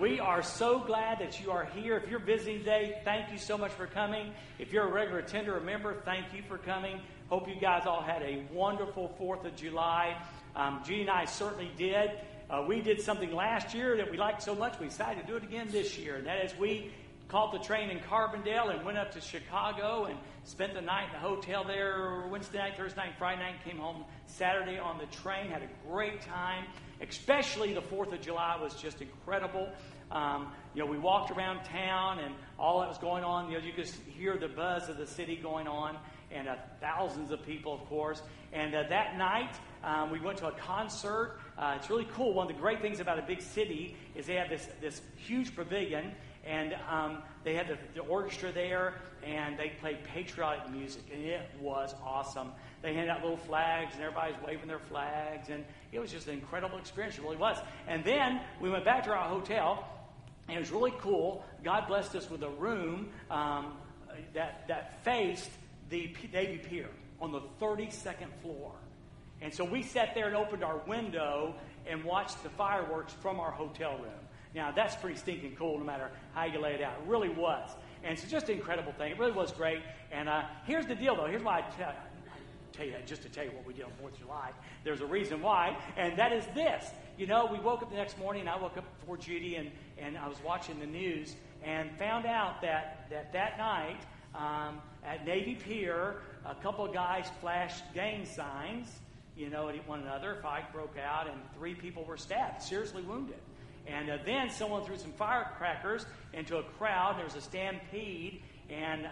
We are so glad that you are here. If you're visiting today, thank you so much for coming. If you're a regular attender or member, thank you for coming. Hope you guys all had a wonderful 4th of July. Um, and I certainly did. Uh, we did something last year that we liked so much, we decided to do it again this year. And that is, we caught the train in Carbondale and went up to Chicago and spent the night in the hotel there Wednesday night, Thursday night, Friday night, came home Saturday on the train, had a great time especially the 4th of July was just incredible. Um, you know, we walked around town and all that was going on. You know, you could hear the buzz of the city going on, and uh, thousands of people, of course. And uh, that night, um, we went to a concert. Uh, it's really cool. One of the great things about a big city is they have this this huge pavilion, and um, they had the, the orchestra there, and they played patriotic music, and it was awesome. They handed out little flags, and everybody's waving their flags, and it was just an incredible experience. It really was. And then we went back to our hotel, and it was really cool. God blessed us with a room um, that, that faced the Navy Pier on the 32nd floor. And so we sat there and opened our window and watched the fireworks from our hotel room. Now, that's pretty stinking cool no matter how you lay it out. It really was. And it's just an incredible thing. It really was great. And uh, here's the deal, though. Here's why I tell, tell you just to tell you what we did on 4th of July. There's a reason why, and that is this. You know, we woke up the next morning, I woke up before Judy, and, and I was watching the news and found out that that, that night um, at Navy Pier, a couple of guys flashed gang signs, you know, at one another. A fight broke out, and three people were stabbed, seriously wounded. And uh, then someone threw some firecrackers into a crowd. There was a stampede, and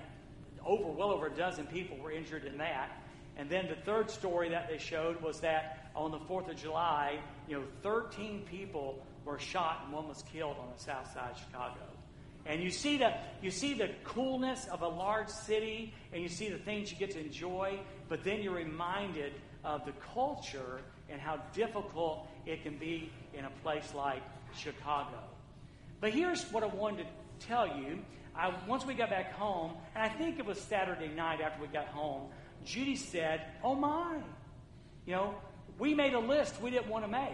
over well over a dozen people were injured in that. And then the third story that they showed was that on the 4th of July, you know, 13 people were shot and one was killed on the south side of Chicago. And you see the you see the coolness of a large city and you see the things you get to enjoy, but then you're reminded of the culture and how difficult it can be in a place like Chicago. But here's what I wanted to tell you. I, once we got back home, and I think it was Saturday night after we got home, Judy said, Oh my, you know, we made a list we didn't want to make.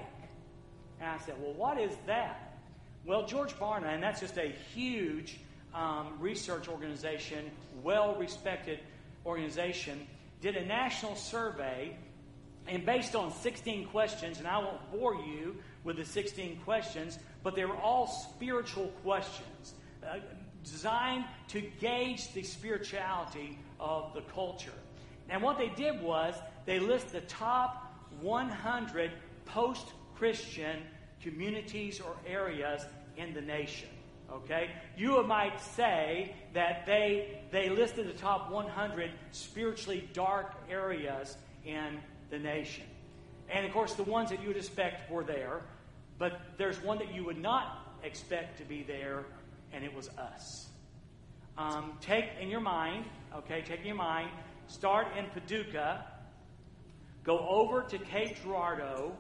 And I said, Well, what is that? Well, George Barna, and that's just a huge um, research organization, well respected organization, did a national survey. And based on 16 questions, and I won't bore you with the 16 questions, but they were all spiritual questions uh, designed to gauge the spirituality of the culture. And what they did was they list the top 100 post Christian communities or areas in the nation. Okay? You might say that they, they listed the top 100 spiritually dark areas in the nation. And of course, the ones that you would expect were there, but there's one that you would not expect to be there, and it was us. Um, take in your mind, okay, take in your mind start in Paducah, go over to Cape Girardeau,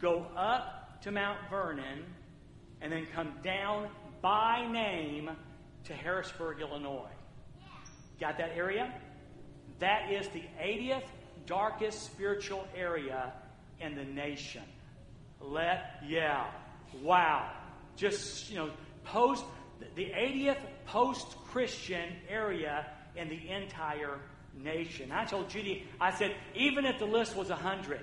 go up to Mount Vernon, and then come down by name to Harrisburg, Illinois. Got that area? That is the 80th darkest spiritual area in the nation. Let, yeah, wow. Just, you know, post, the 80th post Christian area in the entire nation. I told Judy, I said, even if the list was 100,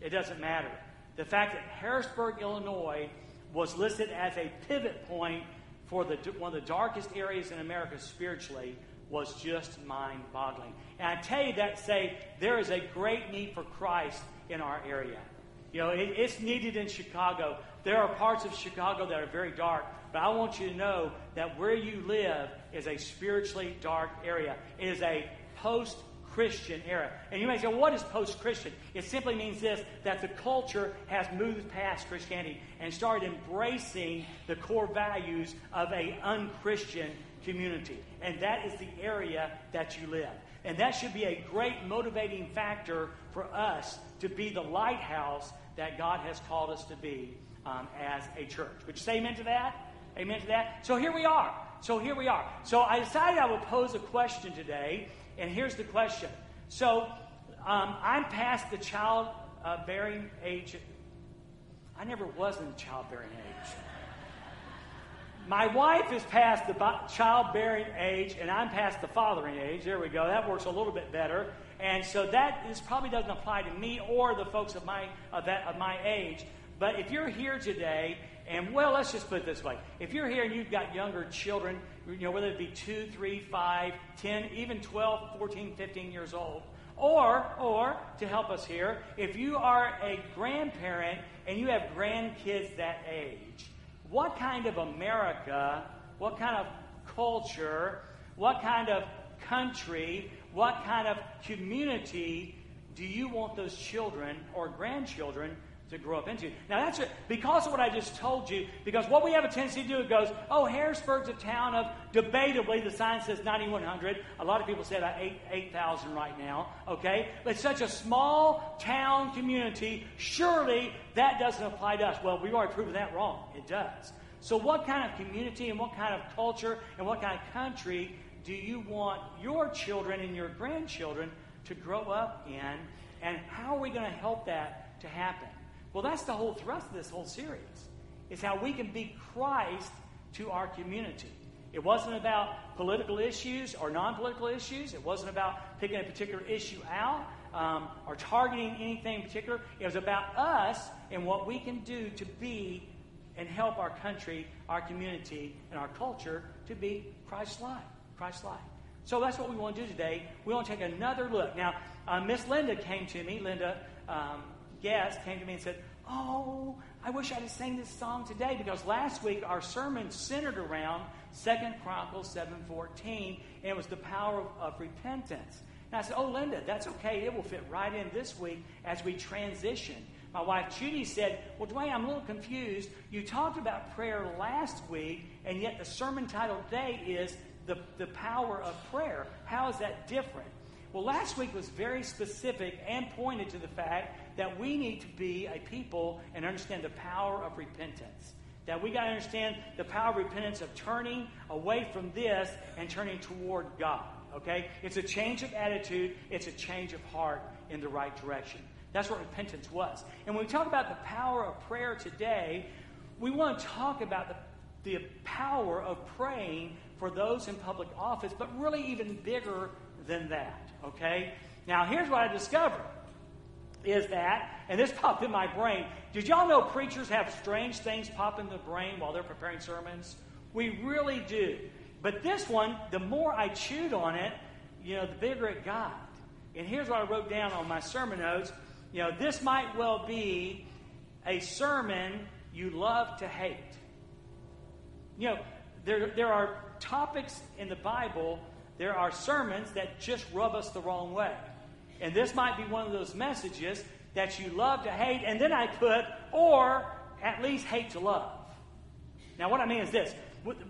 it doesn't matter. The fact that Harrisburg, Illinois was listed as a pivot point for the, one of the darkest areas in America spiritually was just mind boggling. And I tell you that say there is a great need for Christ in our area. You know, it, it's needed in Chicago. There are parts of Chicago that are very dark, but I want you to know that where you live is a spiritually dark area. It is a post Christian era. And you may say, what is post Christian? It simply means this that the culture has moved past Christianity and started embracing the core values of a unchristian community. And that is the area that you live. And that should be a great motivating factor for us to be the lighthouse that God has called us to be um, as a church. Would you say amen to that? Amen to that? So here we are. So here we are. So I decided I would pose a question today and here's the question. So um, I'm past the child uh, bearing age. I never was in childbearing age. my wife is past the childbearing age, and I'm past the fathering age. There we go. That works a little bit better. And so that is, probably doesn't apply to me or the folks of my, of, that, of my age. But if you're here today, and well, let's just put it this way. If you're here and you've got younger children, you know, whether it be 2, 3, 5, 10, even 12, 14, 15 years old, or, or, to help us here, if you are a grandparent and you have grandkids that age, what kind of America, what kind of culture, what kind of country, what kind of community do you want those children or grandchildren to grow up into. Now that's it. Because of what I just told you, because what we have a tendency to do, it goes, oh, Harrisburg's a town of, debatably, the sign says 9,100. A lot of people say about 8,000 8, right now, okay? But it's such a small town community, surely that doesn't apply to us. Well, we've already proven that wrong. It does. So what kind of community and what kind of culture and what kind of country do you want your children and your grandchildren to grow up in? And how are we going to help that to happen? Well, that's the whole thrust of this whole series. Is how we can be Christ to our community. It wasn't about political issues or non political issues. It wasn't about picking a particular issue out um, or targeting anything in particular. It was about us and what we can do to be and help our country, our community, and our culture to be Christ like. Christ like. So that's what we want to do today. We want to take another look. Now, uh, Miss Linda came to me. Linda um, guest came to me and said, Oh, I wish I'd have sang this song today because last week our sermon centered around Second Chronicles 7.14 and it was the power of, of repentance. And I said, Oh, Linda, that's okay. It will fit right in this week as we transition. My wife Judy said, Well, Dwayne, I'm a little confused. You talked about prayer last week, and yet the sermon title today is the, the power of prayer. How is that different? Well, last week was very specific and pointed to the fact that we need to be a people and understand the power of repentance. That we got to understand the power of repentance of turning away from this and turning toward God. Okay? It's a change of attitude, it's a change of heart in the right direction. That's what repentance was. And when we talk about the power of prayer today, we want to talk about the, the power of praying for those in public office, but really even bigger than that. Okay? Now, here's what I discovered is that, and this popped in my brain. Did y'all know preachers have strange things pop in the brain while they're preparing sermons? We really do. But this one, the more I chewed on it, you know, the bigger it got. And here's what I wrote down on my sermon notes. You know, this might well be a sermon you love to hate. You know, there, there are topics in the Bible, there are sermons that just rub us the wrong way. And this might be one of those messages that you love to hate, and then I put, or at least hate to love. Now, what I mean is this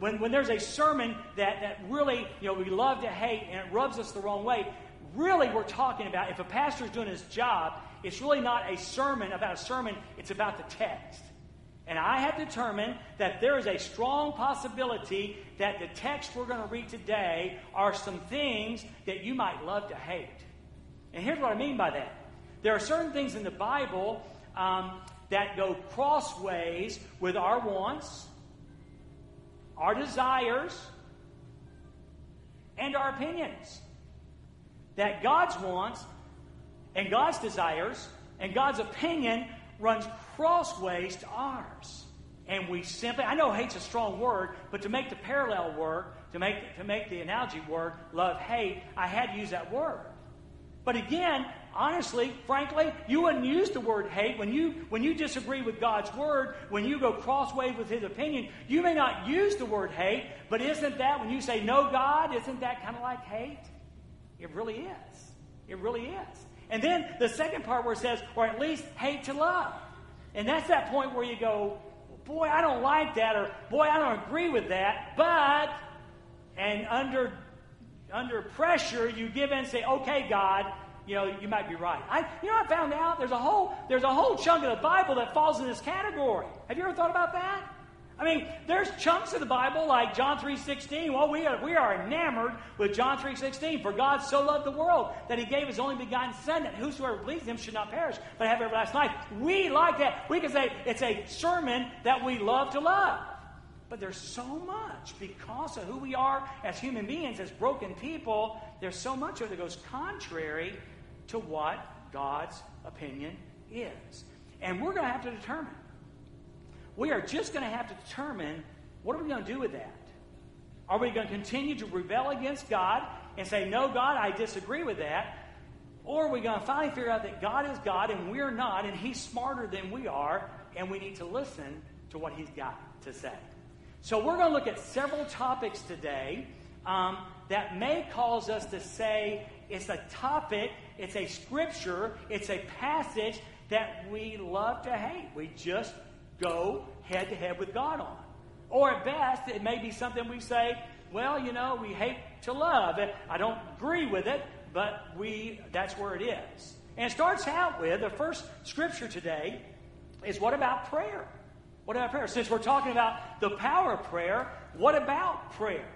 when, when there's a sermon that, that really, you know, we love to hate and it rubs us the wrong way, really we're talking about if a pastor is doing his job, it's really not a sermon about a sermon, it's about the text. And I have determined that there is a strong possibility that the text we're going to read today are some things that you might love to hate. And here's what I mean by that there are certain things in the Bible um, that go crossways with our wants, our desires, and our opinions. That God's wants and God's desires and God's opinion runs crossways to ours. And we simply, I know hate's a strong word, but to make the parallel work, to make, to make the analogy work, love, hate, I had to use that word. But again, honestly, frankly, you wouldn't use the word hate when you when you disagree with God's word, when you go crossways with his opinion, you may not use the word hate, but isn't that when you say no God, isn't that kind of like hate? It really is. It really is. And then the second part where it says, or at least hate to love. And that's that point where you go, boy, I don't like that, or boy, I don't agree with that, but, and under under pressure, you give in and say, okay, God, you know, you might be right. I, you know, I found out there's a whole there's a whole chunk of the Bible that falls in this category. Have you ever thought about that? I mean, there's chunks of the Bible like John 3.16. Well, we are, we are enamored with John 3.16. For God so loved the world that he gave his only begotten Son that whosoever believes him should not perish, but have everlasting life. We like that. We can say it's a sermon that we love to love. But there's so much because of who we are as human beings, as broken people. There's so much of it that goes contrary to what God's opinion is. And we're going to have to determine. We are just going to have to determine what are we going to do with that? Are we going to continue to rebel against God and say, No, God, I disagree with that? Or are we going to finally figure out that God is God and we're not, and He's smarter than we are, and we need to listen to what He's got to say? So, we're going to look at several topics today um, that may cause us to say it's a topic, it's a scripture, it's a passage that we love to hate. We just go head to head with God on. Or at best, it may be something we say, well, you know, we hate to love. I don't agree with it, but we that's where it is. And it starts out with the first scripture today is what about prayer? What about prayer? Since we're talking about the power of prayer, what about prayer?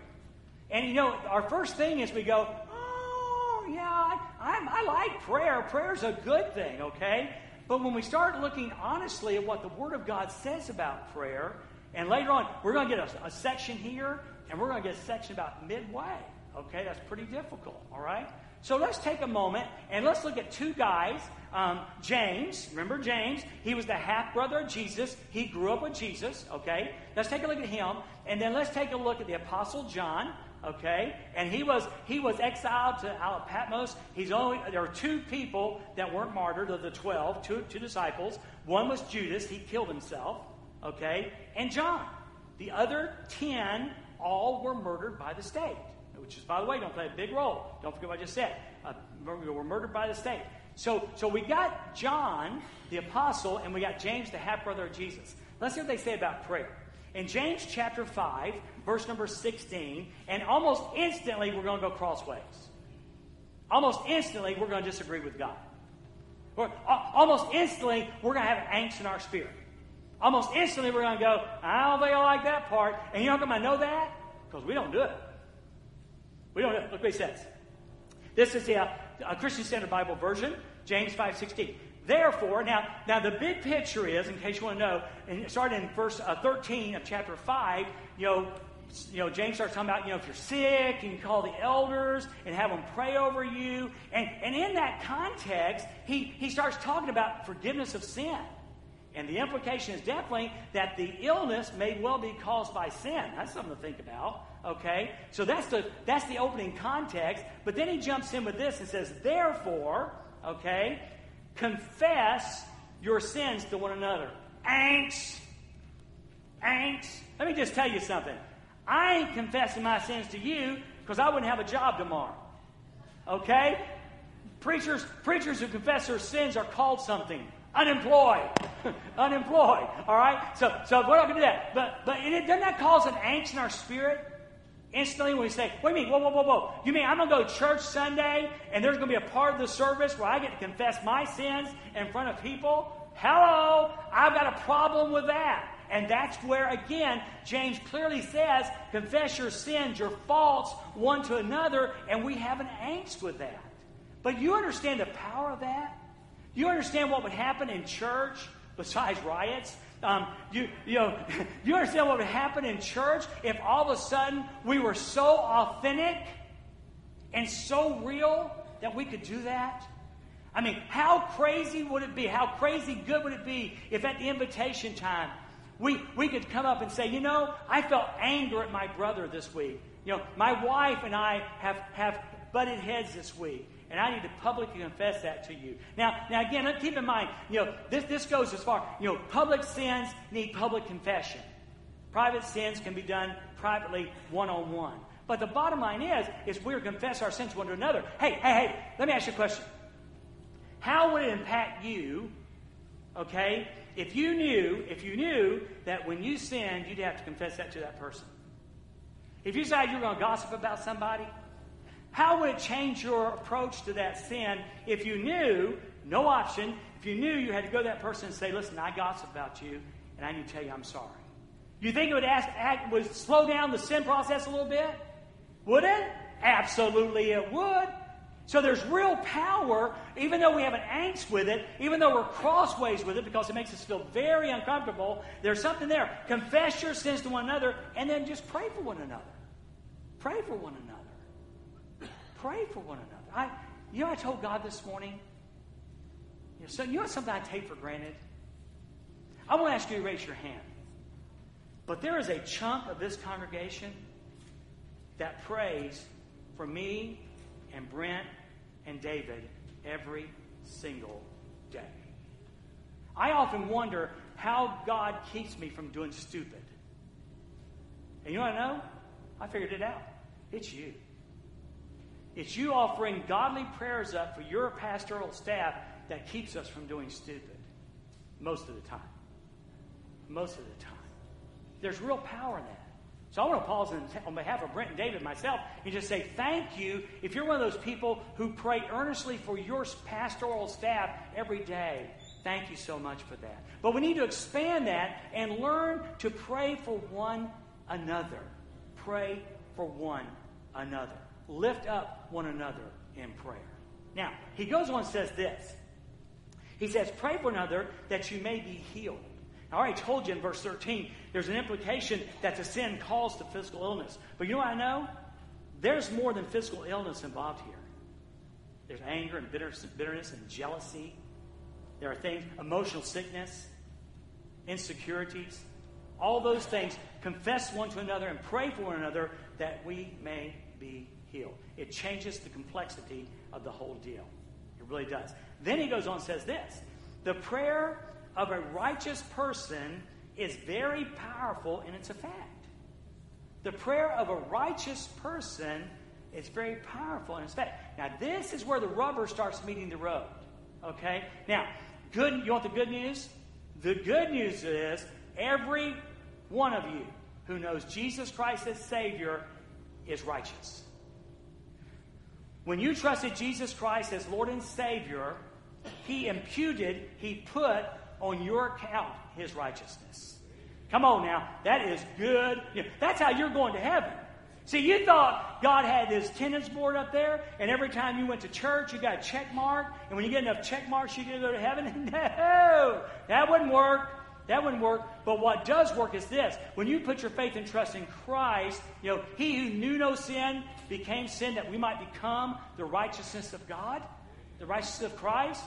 And you know, our first thing is we go, oh, yeah, I, I, I like prayer. Prayer's a good thing, okay? But when we start looking honestly at what the Word of God says about prayer, and later on, we're going to get a, a section here, and we're going to get a section about midway. Okay, that's pretty difficult, all right? So let's take a moment and let's look at two guys. Um, James, remember James? He was the half brother of Jesus. He grew up with Jesus, okay? Let's take a look at him, and then let's take a look at the Apostle John, okay? And he was he was exiled to Patmos. He's only there were two people that weren't martyred of the twelve, two, two disciples. One was Judas, he killed himself okay, and John. The other 10 all were murdered by the state, which is, by the way, don't play a big role. Don't forget what I just said. Uh, were murdered by the state. So, so we got John, the apostle, and we got James, the half brother of Jesus. Let's see what they say about prayer. In James chapter 5, verse number 16, and almost instantly we're going to go crossways. Almost instantly we're going to disagree with God. Or, almost instantly we're going to have angst in our spirit. Almost instantly, we're going to go, I don't think I like that part. And you know how come I know that? Because we don't do it. We don't do it. Look what he says. This is the uh, Christian Standard Bible version, James 5.16. Therefore, now, now the big picture is, in case you want to know, and starting in verse uh, 13 of chapter 5, you know, you know, James starts talking about, you know, if you're sick, you can call the elders and have them pray over you. And, and in that context, he, he starts talking about forgiveness of sin. And the implication is definitely that the illness may well be caused by sin. That's something to think about. Okay? So that's the that's the opening context. But then he jumps in with this and says, therefore, okay, confess your sins to one another. Angst. Angst. Let me just tell you something. I ain't confessing my sins to you because I wouldn't have a job tomorrow. Okay? Preachers, preachers who confess their sins are called something. Unemployed. Unemployed. All right? So, so we're not going to do that. But, but it, doesn't that cause an angst in our spirit? Instantly, when we say, Wait a minute, whoa, whoa, whoa, whoa. You mean I'm going to go to church Sunday and there's going to be a part of the service where I get to confess my sins in front of people? Hello, I've got a problem with that. And that's where, again, James clearly says, confess your sins, your faults, one to another, and we have an angst with that. But you understand the power of that? You understand what would happen in church besides riots? Um, you, you, know, you understand what would happen in church if all of a sudden we were so authentic and so real that we could do that? I mean, how crazy would it be? How crazy good would it be if at the invitation time we, we could come up and say, you know, I felt anger at my brother this week. You know, my wife and I have, have butted heads this week. And I need to publicly confess that to you. Now, now again, keep in mind, you know, this, this goes as far, you know, public sins need public confession. Private sins can be done privately, one on one. But the bottom line is, is we're confess our sins one to another. Hey, hey, hey, let me ask you a question. How would it impact you, okay, if you knew, if you knew that when you sinned, you'd have to confess that to that person? If you decided you were going to gossip about somebody, how would it change your approach to that sin if you knew, no option, if you knew you had to go to that person and say, listen, I gossip about you, and I need to tell you I'm sorry? You think it would, ask, act, would slow down the sin process a little bit? Would it? Absolutely it would. So there's real power, even though we have an angst with it, even though we're crossways with it because it makes us feel very uncomfortable. There's something there. Confess your sins to one another and then just pray for one another. Pray for one another. Pray for one another. I, you know, I told God this morning. You know, so you know something I take for granted. I won't ask you to raise your hand, but there is a chunk of this congregation that prays for me and Brent and David every single day. I often wonder how God keeps me from doing stupid. And you want to know? I figured it out. It's you. It's you offering godly prayers up for your pastoral staff that keeps us from doing stupid. Most of the time. Most of the time. There's real power in that. So I want to pause on behalf of Brent and David myself and just say thank you if you're one of those people who pray earnestly for your pastoral staff every day. Thank you so much for that. But we need to expand that and learn to pray for one another. Pray for one another. Lift up one another in prayer. Now, he goes on and says this. He says, Pray for another that you may be healed. I already told you in verse 13, there's an implication that the sin caused the physical illness. But you know what I know? There's more than physical illness involved here. There's anger and bitterness and jealousy. There are things, emotional sickness, insecurities. All those things, confess one to another and pray for one another that we may be healed. It changes the complexity of the whole deal. It really does. Then he goes on and says this The prayer of a righteous person is very powerful in its effect. The prayer of a righteous person is very powerful in its effect. Now, this is where the rubber starts meeting the road. Okay? Now, good you want the good news? The good news is every one of you who knows Jesus Christ as Savior is righteous. When you trusted Jesus Christ as Lord and Savior, He imputed, He put on your account his righteousness. Come on now. That is good. That's how you're going to heaven. See, you thought God had this tenants board up there, and every time you went to church, you got a check mark, and when you get enough check marks, you to go to heaven. no, that wouldn't work. That wouldn't work. But what does work is this: when you put your faith and trust in Christ, you know, He who knew no sin became sin that we might become the righteousness of God, the righteousness of Christ.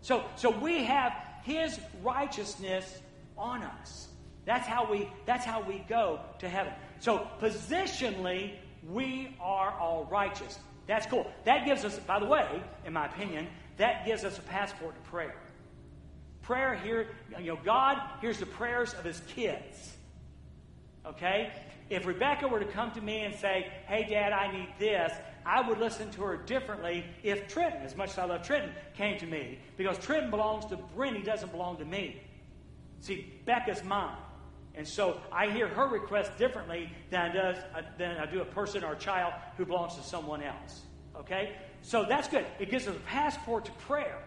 So, so we have his righteousness on us. That's how we that's how we go to heaven. So positionally, we are all righteous. That's cool. That gives us, by the way, in my opinion, that gives us a passport to prayer. Prayer here, you know, God hears the prayers of his kids. Okay? If Rebecca were to come to me and say, Hey, Dad, I need this, I would listen to her differently if Trenton, as much as I love Trenton, came to me. Because Trenton belongs to Brent, he doesn't belong to me. See, Becca's mine. And so I hear her request differently than does, uh, than I do a person or a child who belongs to someone else. Okay? So that's good. It gives us a passport to prayer.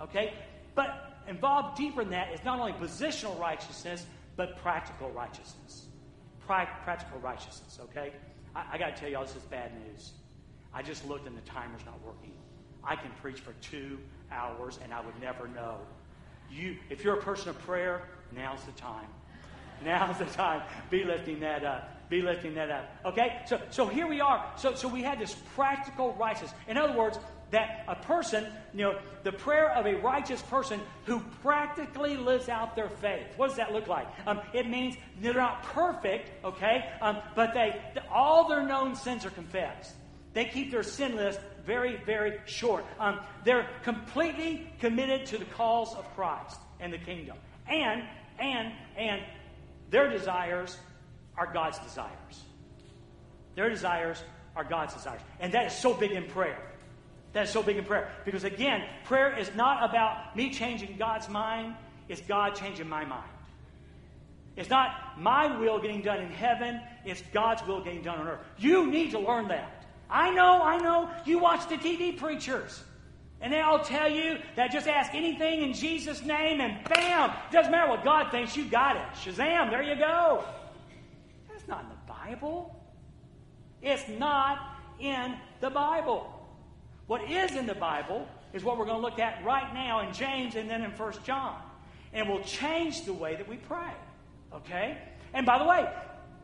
Okay? But involved deeper in that is not only positional righteousness, but practical righteousness. Pra- practical righteousness, okay? I, I got to tell y'all, this is bad news. I just looked and the timer's not working. I can preach for two hours and I would never know. You, if you're a person of prayer, now's the time. Now's the time. Be lifting that up. Be lifting that up. Okay? So, so here we are. So, so we had this practical righteousness. In other words, that a person, you know, the prayer of a righteous person who practically lives out their faith. What does that look like? Um, it means they're not perfect, okay, um, but they all their known sins are confessed. They keep their sin list very, very short. Um, they're completely committed to the cause of Christ and the kingdom. And, and, and their desires are God's desires. Their desires are God's desires. And that is so big in prayer. That is so big in prayer. Because again, prayer is not about me changing God's mind, it's God changing my mind. It's not my will getting done in heaven, it's God's will getting done on earth. You need to learn that. I know, I know. You watch the TV preachers. And they all tell you that just ask anything in Jesus' name and bam, doesn't matter what God thinks, you got it. Shazam, there you go. That's not in the Bible. It's not in the Bible. What is in the Bible is what we're going to look at right now in James and then in 1 John. And will change the way that we pray. Okay? And by the way,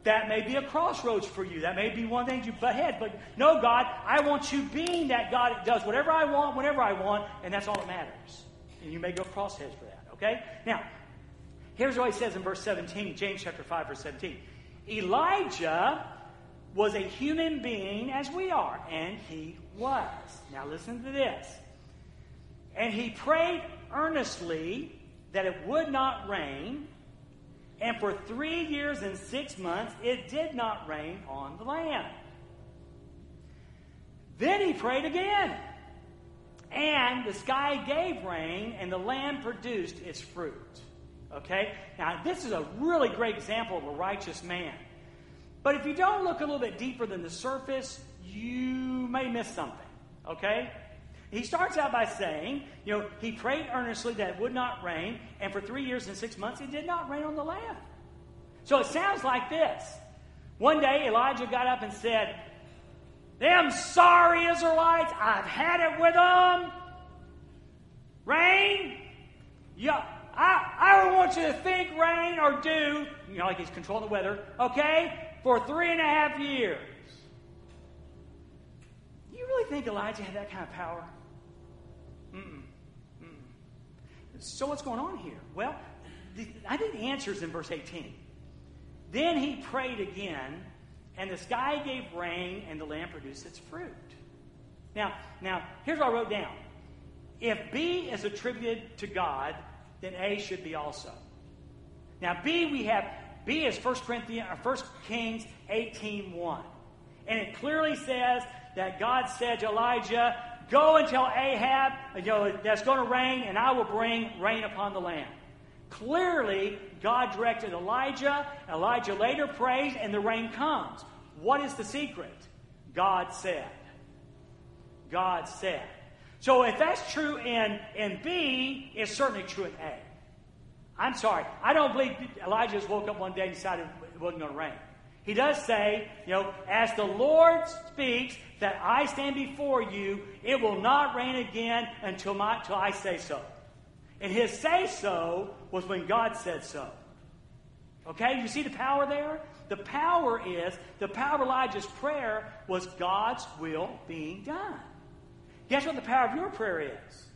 that may be a crossroads for you. That may be one thing you butt heads. But no, God, I want you being that God that does whatever I want, whenever I want, and that's all that matters. And you may go crossheads for that. Okay? Now, here's what he says in verse 17, James chapter 5, verse 17. Elijah was a human being as we are, and he was. Now listen to this. And he prayed earnestly that it would not rain, and for three years and six months it did not rain on the land. Then he prayed again, and the sky gave rain, and the land produced its fruit. Okay? Now, this is a really great example of a righteous man. But if you don't look a little bit deeper than the surface, you may miss something. Okay? He starts out by saying, you know, he prayed earnestly that it would not rain, and for three years and six months it did not rain on the land. So it sounds like this. One day Elijah got up and said, Them sorry Israelites, I've had it with them. Rain? Yeah, I, I don't want you to think rain or do, you know, like he's controlling the weather, okay, for three and a half years. You really think Elijah had that kind of power? Mm-mm. Mm-mm. So what's going on here? Well, I think the answer is in verse 18. Then he prayed again, and the sky gave rain, and the land produced its fruit. Now, now here's what I wrote down. If B is attributed to God, then A should be also. Now, B we have B is uh, 1 Corinthians or 1 Kings 18:1. And it clearly says that God said to Elijah, Go and tell Ahab, uh, you know, that's going to rain, and I will bring rain upon the land. Clearly, God directed Elijah. Elijah later prays, and the rain comes. What is the secret? God said. God said. So if that's true in, in B, it's certainly true in A. I'm sorry. I don't believe Elijah just woke up one day and decided it wasn't going to rain. He does say, you know, as the Lord speaks, that I stand before you, it will not rain again until, my, until I say so. And his say so was when God said so. Okay, you see the power there? The power is, the power of Elijah's prayer was God's will being done. Guess what the power of your prayer is?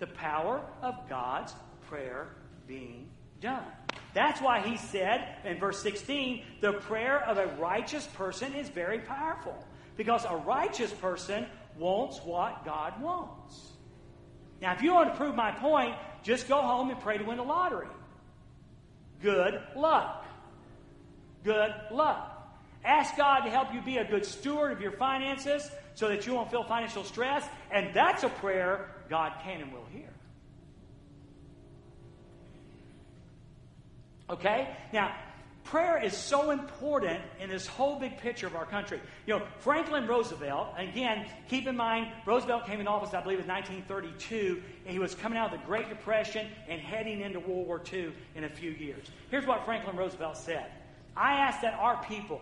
The power of God's prayer being done. That's why he said in verse 16, the prayer of a righteous person is very powerful. Because a righteous person wants what God wants. Now, if you want to prove my point, just go home and pray to win the lottery. Good luck. Good luck. Ask God to help you be a good steward of your finances so that you won't feel financial stress. And that's a prayer God can and will hear. Okay? Now, prayer is so important in this whole big picture of our country. You know, Franklin Roosevelt, again, keep in mind, Roosevelt came in office, I believe, in 1932, and he was coming out of the Great Depression and heading into World War II in a few years. Here's what Franklin Roosevelt said I ask that our people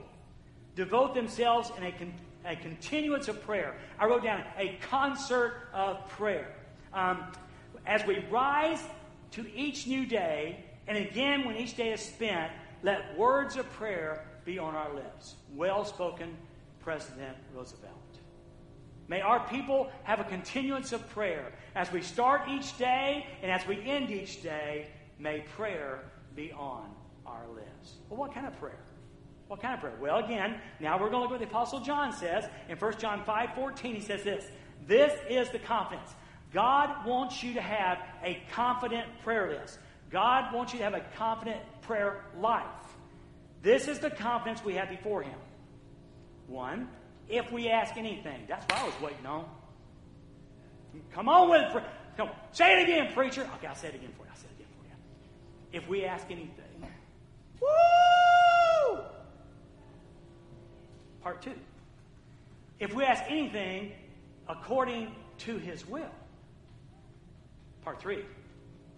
devote themselves in a, con- a continuance of prayer. I wrote down a concert of prayer. Um, as we rise to each new day, and again, when each day is spent, let words of prayer be on our lips. Well spoken, President Roosevelt. May our people have a continuance of prayer. As we start each day and as we end each day, may prayer be on our lips. Well, what kind of prayer? What kind of prayer? Well, again, now we're going to look what the Apostle John says. In 1 John 5 14, he says this This is the confidence. God wants you to have a confident prayer list. God wants you to have a confident prayer life. This is the confidence we have before Him. One, if we ask anything. That's what I was waiting on. Come on with it. Come, on. say it again, preacher. Okay, I'll say it again for you. I'll say it again for you. If we ask anything. Woo! Part two. If we ask anything according to His will. Part three.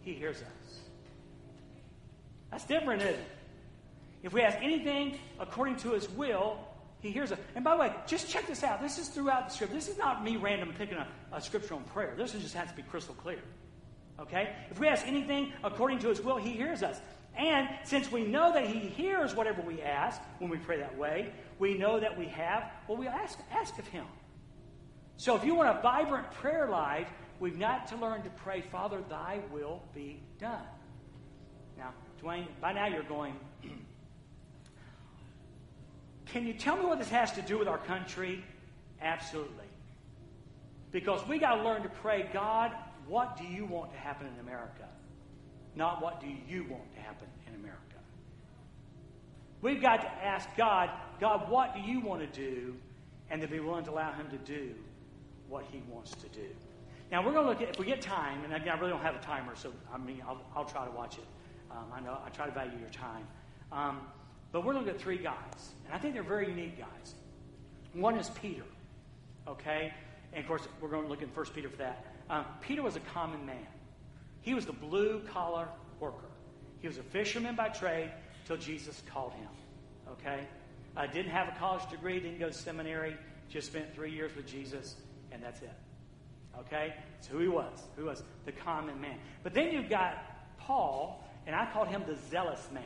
He hears us. That's different, isn't it? If we ask anything according to his will, He hears us. And by the way, just check this out. This is throughout the scripture. This is not me random picking a, a scripture on prayer. This just has to be crystal clear. Okay? If we ask anything according to his will, he hears us. And since we know that he hears whatever we ask when we pray that way, we know that we have what we ask, ask of him. So if you want a vibrant prayer life, we've got to learn to pray, Father, thy will be done. Now, Dwayne, by now you're going, can you tell me what this has to do with our country? Absolutely. Because we got to learn to pray, God, what do you want to happen in America? Not what do you want to happen in America. We've got to ask God, God, what do you want to do? And to be willing to allow Him to do what He wants to do. Now, we're going to look at, if we get time, and again, I really don't have a timer, so I mean, I'll, I'll try to watch it. Um, I know I try to value your time. Um, but we're looking at three guys, and I think they're very unique guys. One is Peter, okay? And of course, we're going to look in 1 Peter for that. Um, Peter was a common man. He was the blue collar worker. He was a fisherman by trade till Jesus called him. Okay? Uh, didn't have a college degree, didn't go to seminary, just spent three years with Jesus, and that's it. Okay? That's who he was. Who was the common man. But then you've got Paul, and I called him the zealous man.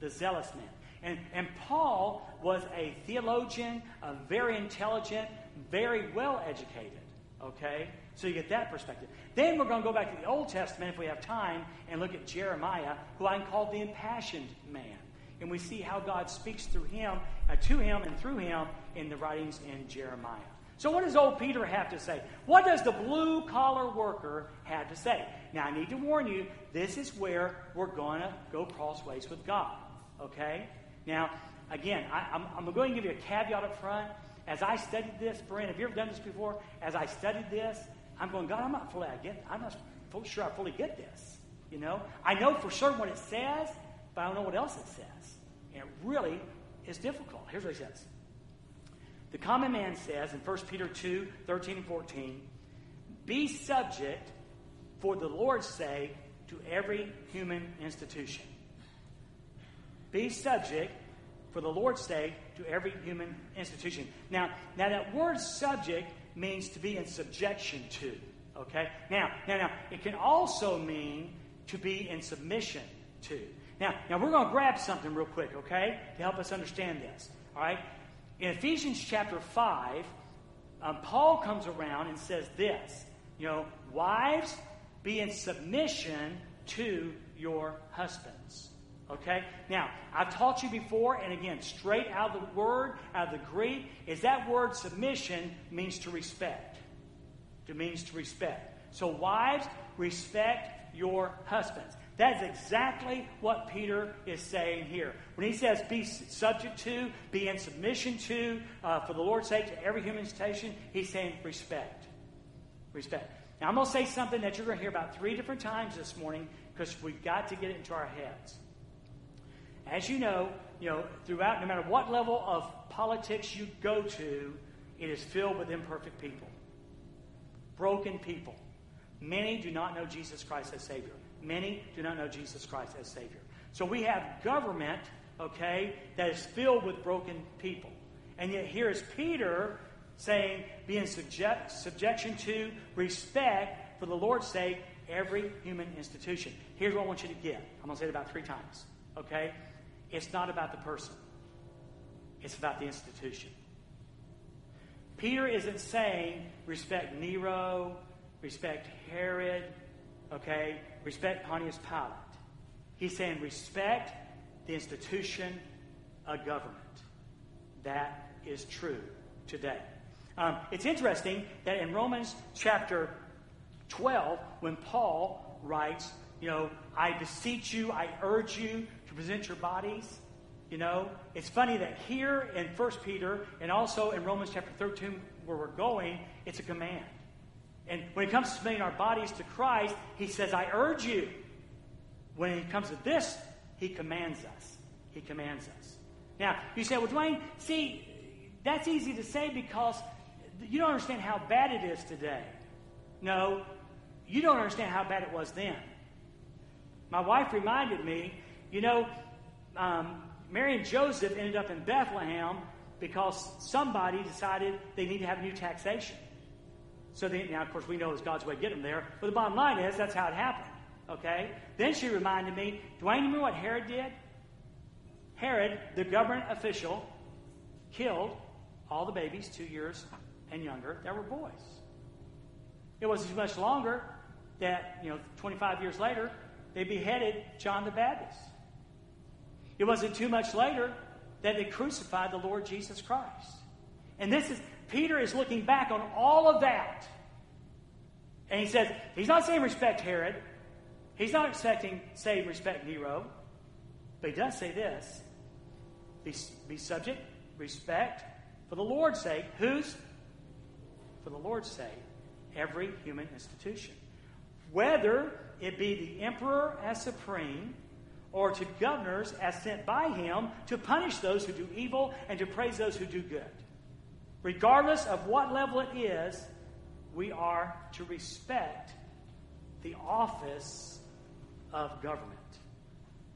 The zealous man. And, and Paul was a theologian, a very intelligent, very well educated. Okay? So you get that perspective. Then we're going to go back to the Old Testament if we have time and look at Jeremiah, who I call the impassioned man. And we see how God speaks through him, uh, to him, and through him in the writings in Jeremiah. So, what does old Peter have to say? What does the blue collar worker have to say? Now, I need to warn you, this is where we're going to go crossways with God. Okay? Now, again, I, am going to give you a caveat up front. As I studied this, Brent, have you ever done this before? As I studied this, I'm going, God, I'm not fully, I get, I'm not sure I fully get this. You know, I know for certain what it says, but I don't know what else it says. And it really is difficult. Here's what he says. The common man says in 1 Peter 2, 13 and 14, be subject for the Lord's sake to every human institution. Be subject for the Lord's sake to every human institution. Now, now that word subject means to be in subjection to. Okay? Now, now, now, it can also mean to be in submission to. Now, now we're going to grab something real quick, okay, to help us understand this. All right? In Ephesians chapter 5, um, Paul comes around and says this, you know, wives, be in submission to your husbands. Okay? Now, I've taught you before, and again, straight out of the word, out of the Greek, is that word submission means to respect. It means to respect. So, wives, respect your husbands. That's exactly what Peter is saying here. When he says be subject to, be in submission to, uh, for the Lord's sake, to every human station, he's saying respect. Respect. Now, I'm going to say something that you're going to hear about three different times this morning because we've got to get it into our heads. As you know, you know, throughout, no matter what level of politics you go to, it is filled with imperfect people, broken people. Many do not know Jesus Christ as Savior. Many do not know Jesus Christ as Savior. So we have government, okay, that is filled with broken people. And yet here is Peter saying, be in subject, subjection to, respect, for the Lord's sake, every human institution. Here's what I want you to get. I'm going to say it about three times, okay? It's not about the person, it's about the institution. Peter isn't saying respect Nero, respect Herod, okay, respect Pontius Pilate. He's saying respect the institution of government. That is true today. Um, it's interesting that in Romans chapter 12, when Paul writes, you know, I beseech you, I urge you to present your bodies. You know, it's funny that here in 1 Peter and also in Romans chapter 13, where we're going, it's a command. And when it comes to submitting our bodies to Christ, he says, I urge you. When it comes to this, he commands us. He commands us. Now, you say, well, Dwayne, see, that's easy to say because you don't understand how bad it is today. No, you don't understand how bad it was then. My wife reminded me you know, um, Mary and Joseph ended up in Bethlehem because somebody decided they need to have new taxation. So they, now, of course, we know it's God's way to get them there. But the bottom line is that's how it happened. Okay? Then she reminded me, Dwayne, you remember what Herod did? Herod, the government official, killed all the babies two years and younger that were boys. It wasn't much longer that, you know, 25 years later, they beheaded John the Baptist. It wasn't too much later that they crucified the Lord Jesus Christ. And this is, Peter is looking back on all of that. And he says, he's not saying respect Herod. He's not expecting, saying respect Nero. But he does say this be, be subject, respect, for the Lord's sake. Whose? For the Lord's sake, every human institution. Whether it be the emperor as supreme, or to governors as sent by him to punish those who do evil and to praise those who do good. Regardless of what level it is, we are to respect the office of government.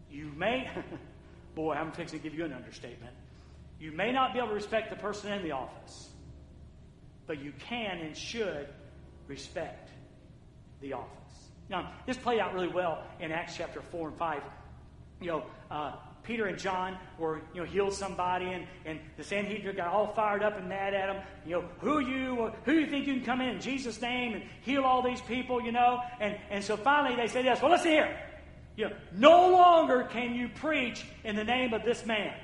You may, boy, I'm fixing to give you an understatement. You may not be able to respect the person in the office, but you can and should respect the office. Now, this played out really well in Acts chapter 4 and 5 you know, uh, Peter and John were, you know, healed somebody, and, and the Sanhedrin got all fired up and mad at them. You know, who you, who you think you can come in in Jesus' name and heal all these people, you know? And, and so finally they say this, well, listen here. You know, no longer can you preach in the name of this man.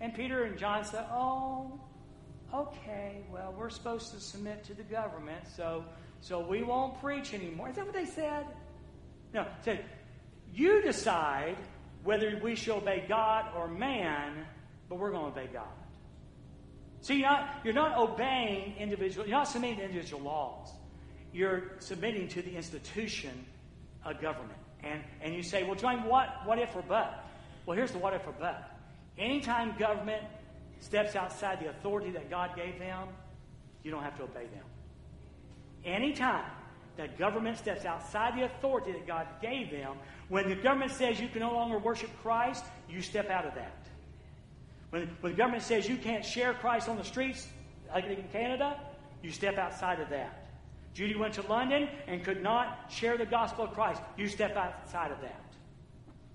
And Peter and John said, oh, okay, well, we're supposed to submit to the government, so, so we won't preach anymore. Is that what they said? No, said, you decide whether we shall obey God or man, but we're going to obey God. See, you're not, you're not obeying individual, you're not submitting to individual laws. You're submitting to the institution of government. And, and you say, well, John, what, what if or but? Well, here's the what if or but. Anytime government steps outside the authority that God gave them, you don't have to obey them. Anytime that government steps outside the authority that God gave them, when the government says you can no longer worship Christ, you step out of that. When, when the government says you can't share Christ on the streets, like in Canada, you step outside of that. Judy went to London and could not share the gospel of Christ. You step outside of that.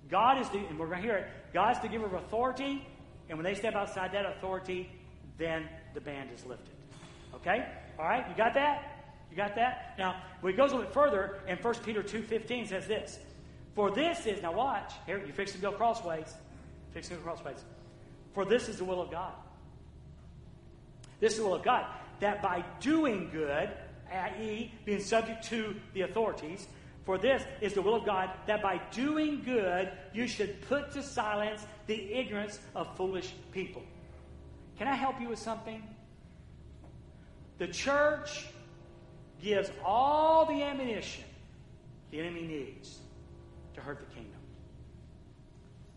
God is the, and we're going to hear it, God's the giver of authority, and when they step outside that authority, then the band is lifted. Okay? All right? You got that? You got that? Now, when it goes a little bit further, in 1 Peter 2.15 says this, for this is, now watch, here, you fix to go crossways. Fix to go crossways. For this is the will of God. This is the will of God. That by doing good, i.e., being subject to the authorities, for this is the will of God, that by doing good, you should put to silence the ignorance of foolish people. Can I help you with something? The church gives all the ammunition the enemy needs to hurt the kingdom.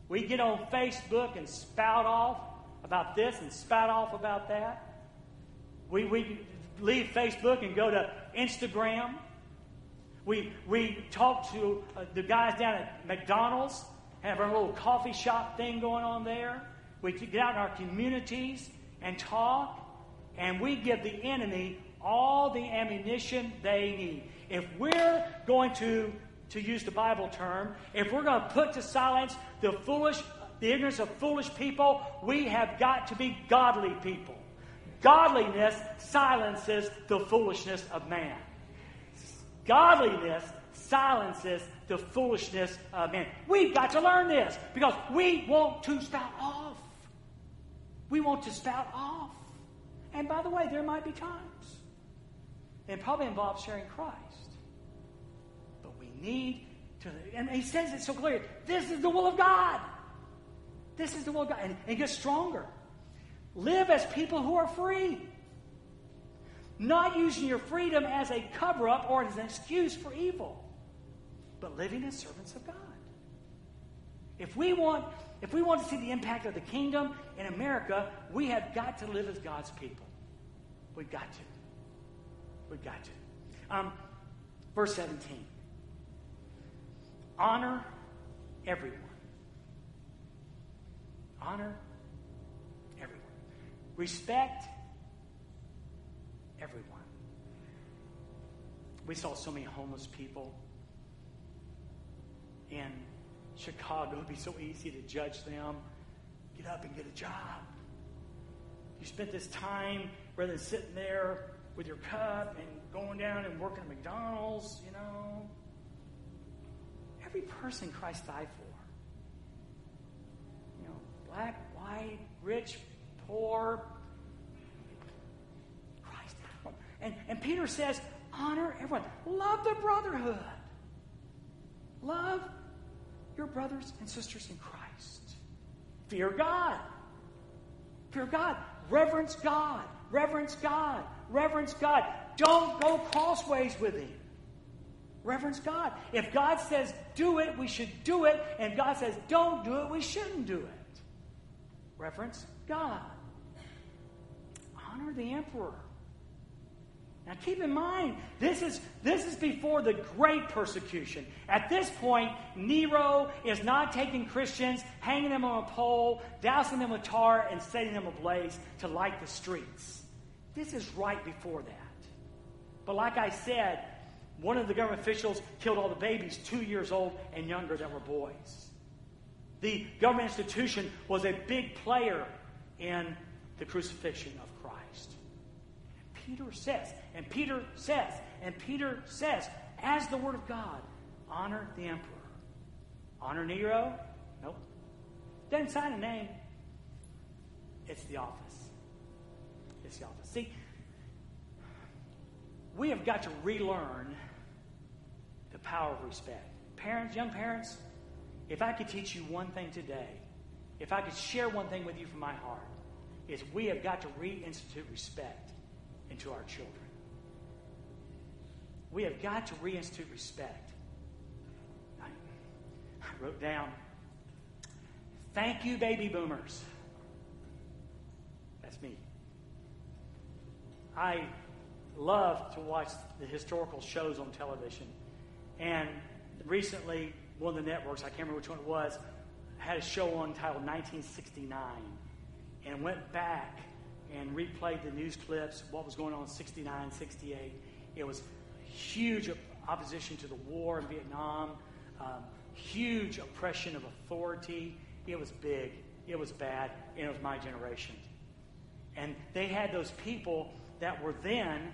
We get on Facebook and spout off about this and spout off about that. We, we leave Facebook and go to Instagram. We, we talk to uh, the guys down at McDonald's, have our little coffee shop thing going on there. We get out in our communities and talk, and we give the enemy all the ammunition they need. If we're going to to use the Bible term, if we're going to put to silence the foolish, the ignorance of foolish people, we have got to be godly people. Godliness silences the foolishness of man. Godliness silences the foolishness of men. We've got to learn this because we want to spout off. We want to spout off. And by the way, there might be times. It probably involves sharing Christ But we need to, and he says it so clearly This is the will of God. This is the will of God. And, and get stronger. Live as people who are free. Not using your freedom as a cover up or as an excuse for evil, but living as servants of God. If we want, if we want to see the impact of the kingdom in America, we have got to live as God's people. We've got to. We've got to. Um, verse 17. Honor everyone. Honor everyone. Respect everyone. We saw so many homeless people in Chicago. It'd be so easy to judge them. Get up and get a job. You spent this time rather than sitting there with your cup and going down and working at McDonald's, you know. Every person Christ died for. You know, black, white, rich, poor. And, and Peter says, honor everyone. Love the brotherhood. Love your brothers and sisters in Christ. Fear God. Fear God. Reverence God. Reverence God. Reverence God. Don't go crossways with Him. Reverence God. If God says do it, we should do it. And God says don't do it, we shouldn't do it. Reverence God. Honor the emperor. Now keep in mind, this is, this is before the great persecution. At this point, Nero is not taking Christians, hanging them on a pole, dousing them with tar, and setting them ablaze to light the streets. This is right before that. But like I said, one of the government officials killed all the babies two years old and younger that were boys. The government institution was a big player in the crucifixion Peter says, and Peter says, and Peter says, as the Word of God, honor the emperor. Honor Nero? Nope. Doesn't sign a name. It's the office. It's the office. See, we have got to relearn the power of respect. Parents, young parents, if I could teach you one thing today, if I could share one thing with you from my heart, is we have got to reinstitute respect into our children. We have got to reinstitute respect. I, I wrote down, thank you, baby boomers. That's me. I love to watch the historical shows on television. And recently, one of the networks, I can't remember which one it was, had a show on titled 1969 and went back and replayed the news clips, what was going on in 69, 68. It was huge opposition to the war in Vietnam, um, huge oppression of authority. It was big, it was bad, and it was my generation. And they had those people that were then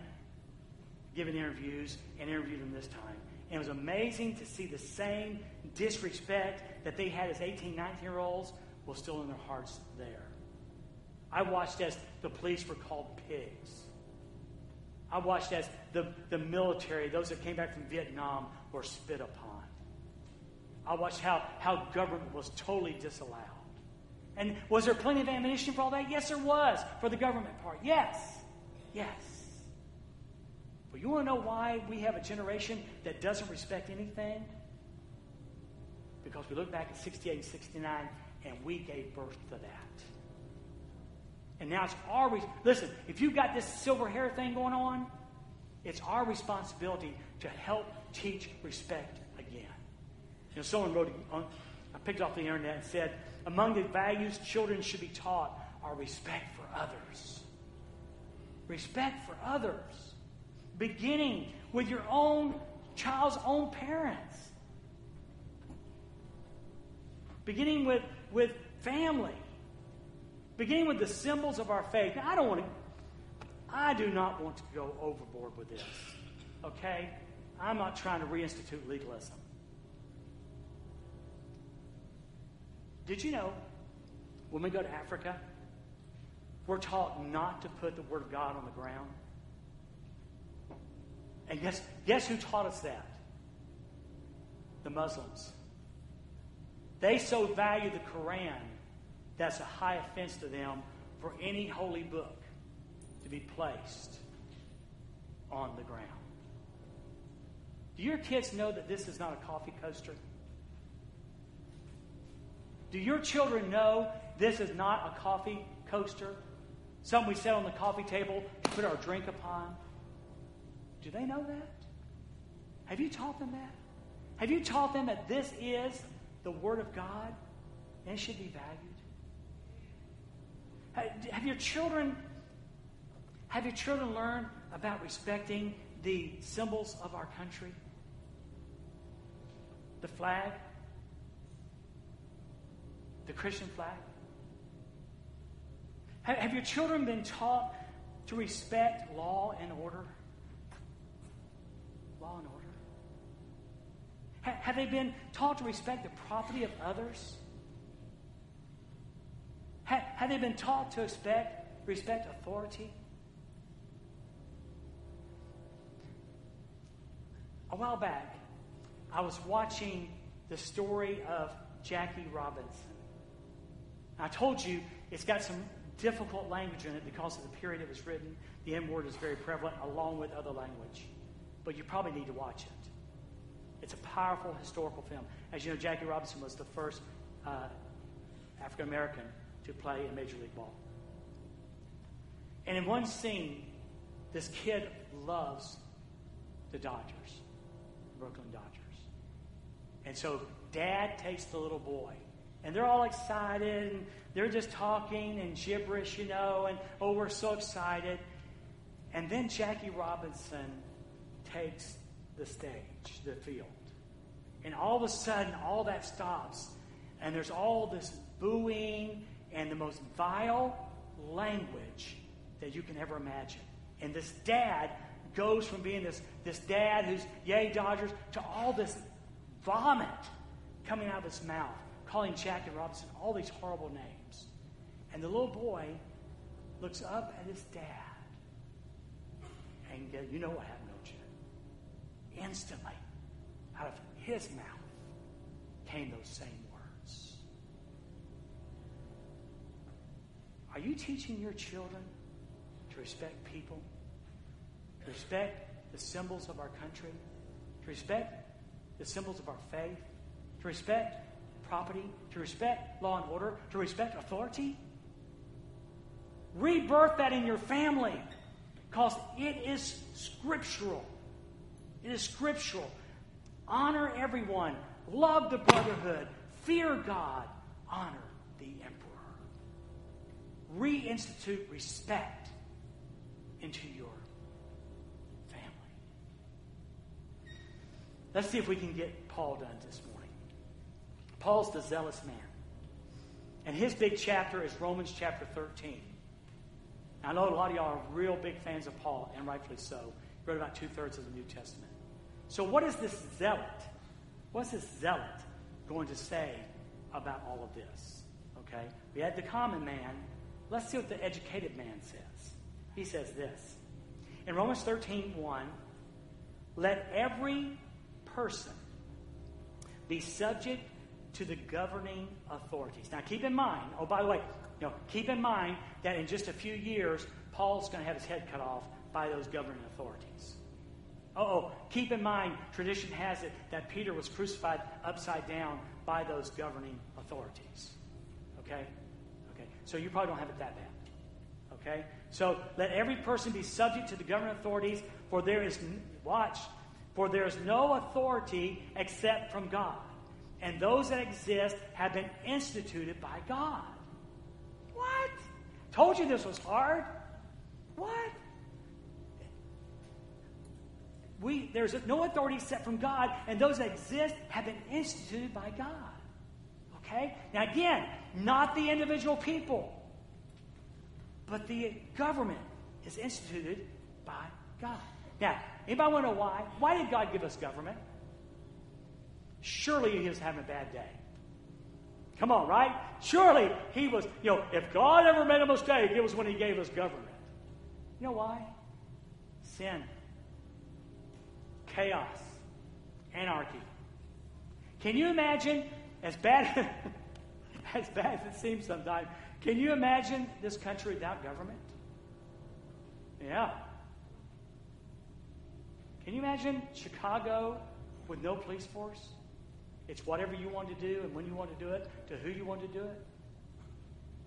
giving interviews and interviewed them this time. And it was amazing to see the same disrespect that they had as 18, 19 year olds was still in their hearts there. I watched as the police were called pigs. I watched as the, the military, those that came back from Vietnam, were spit upon. I watched how, how government was totally disallowed. And was there plenty of ammunition for all that? Yes, there was for the government part. Yes. Yes. But you want to know why we have a generation that doesn't respect anything? Because we look back at 68 and 69 and we gave birth to that. And now it's our re- listen. If you've got this silver hair thing going on, it's our responsibility to help teach respect again. You know, someone wrote on, I picked off the internet and said, among the values children should be taught are respect for others. Respect for others, beginning with your own child's own parents, beginning with with family beginning with the symbols of our faith. Now, I don't want to, I do not want to go overboard with this. Okay? I'm not trying to reinstitute legalism. Did you know when we go to Africa, we're taught not to put the Word of God on the ground? And guess, guess who taught us that? The Muslims. They so value the Quran that's a high offense to them for any holy book to be placed on the ground. Do your kids know that this is not a coffee coaster? Do your children know this is not a coffee coaster? Something we set on the coffee table to put our drink upon? Do they know that? Have you taught them that? Have you taught them that this is the Word of God and it should be valued? Have your children have your children learned about respecting the symbols of our country? The flag, the Christian flag. Have your children been taught to respect law and order? Law and order. Have they been taught to respect the property of others? Have they been taught to respect, respect authority? A while back, I was watching the story of Jackie Robinson. I told you it's got some difficult language in it because of the period it was written. The N word is very prevalent along with other language. But you probably need to watch it. It's a powerful historical film. As you know, Jackie Robinson was the first uh, African American to play in Major League Ball. And in one scene, this kid loves the Dodgers, Brooklyn Dodgers. And so dad takes the little boy, and they're all excited, and they're just talking and gibberish, you know, and oh, we're so excited. And then Jackie Robinson takes the stage, the field. And all of a sudden, all that stops. And there's all this booing and the most vile language that you can ever imagine. And this dad goes from being this, this dad who's yay Dodgers to all this vomit coming out of his mouth, calling Jackie Robinson all these horrible names. And the little boy looks up at his dad. And you know what happened, don't you? Instantly, out of his mouth came those same words. Are you teaching your children to respect people, to respect the symbols of our country, to respect the symbols of our faith, to respect property, to respect law and order, to respect authority? Rebirth that in your family because it is scriptural. It is scriptural. Honor everyone. Love the brotherhood. Fear God. Honor the emperor. Reinstitute respect into your family. Let's see if we can get Paul done this morning. Paul's the zealous man. And his big chapter is Romans chapter 13. I know a lot of y'all are real big fans of Paul, and rightfully so. He wrote about two thirds of the New Testament. So, what is this zealot? What's this zealot going to say about all of this? Okay? We had the common man. Let's see what the educated man says. He says this. In Romans 13 1, let every person be subject to the governing authorities. Now, keep in mind, oh, by the way, you know, keep in mind that in just a few years, Paul's going to have his head cut off by those governing authorities. Oh, keep in mind, tradition has it that Peter was crucified upside down by those governing authorities. Okay? So you probably don't have it that bad. Okay? So let every person be subject to the government authorities, for there is, watch, for there is no authority except from God. And those that exist have been instituted by God. What? Told you this was hard. What? We, there's no authority set from God, and those that exist have been instituted by God. Okay? Now, again, not the individual people, but the government is instituted by God. Now, anybody want to know why? Why did God give us government? Surely he was having a bad day. Come on, right? Surely he was, you know, if God ever made a mistake, it was when he gave us government. You know why? Sin, chaos, anarchy. Can you imagine, as bad, as bad as it seems sometimes, can you imagine this country without government? Yeah. Can you imagine Chicago with no police force? It's whatever you want to do and when you want to do it, to who you want to do it.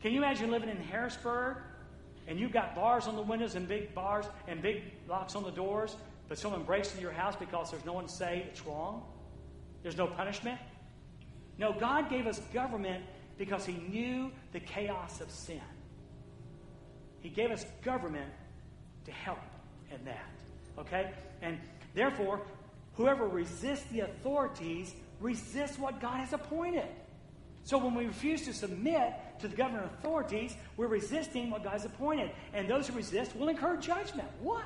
Can you imagine living in Harrisburg and you've got bars on the windows and big bars and big locks on the doors, but someone breaks into your house because there's no one to say it's wrong? There's no punishment? No, God gave us government because He knew the chaos of sin. He gave us government to help in that. Okay? And therefore, whoever resists the authorities resists what God has appointed. So when we refuse to submit to the government authorities, we're resisting what God has appointed. And those who resist will incur judgment. What?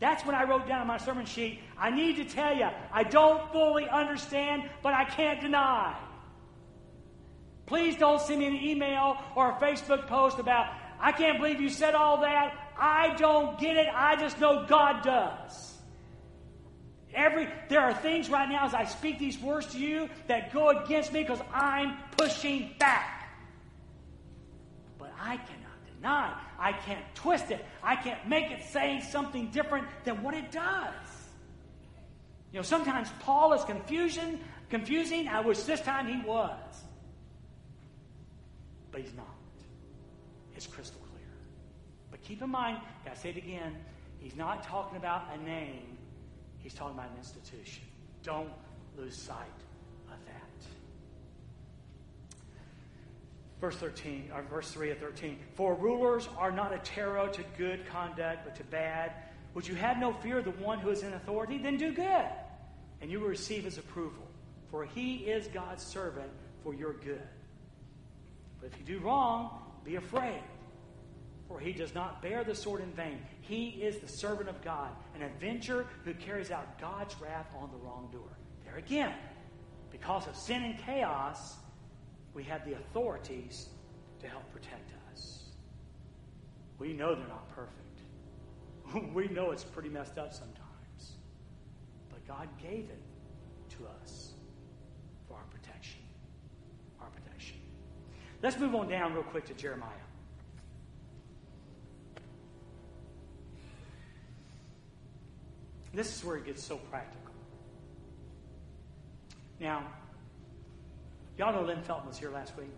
That's when I wrote down on my sermon sheet. I need to tell you, I don't fully understand, but I can't deny. Please don't send me an email or a Facebook post about, I can't believe you said all that. I don't get it. I just know God does. Every there are things right now as I speak these words to you that go against me because I'm pushing back. But I cannot deny. I can't twist it. I can't make it say something different than what it does. You know, sometimes Paul is confusion, confusing. I wish this time he was. But he's not. It's crystal clear. But keep in mind, I say it again, he's not talking about a name He's talking about an institution. Don't lose sight of that. Verse 13, or verse 3 of 13. For rulers are not a terror to good conduct, but to bad. Would you have no fear of the one who is in authority? Then do good, and you will receive his approval. For he is God's servant for your good. But if you do wrong, be afraid for he does not bear the sword in vain. He is the servant of God, an avenger who carries out God's wrath on the wrongdoer. There again, because of sin and chaos, we have the authorities to help protect us. We know they're not perfect. we know it's pretty messed up sometimes. But God gave it to us for our protection. Our protection. Let's move on down real quick to Jeremiah. This is where it gets so practical. Now, y'all know Lynn Felton was here last week?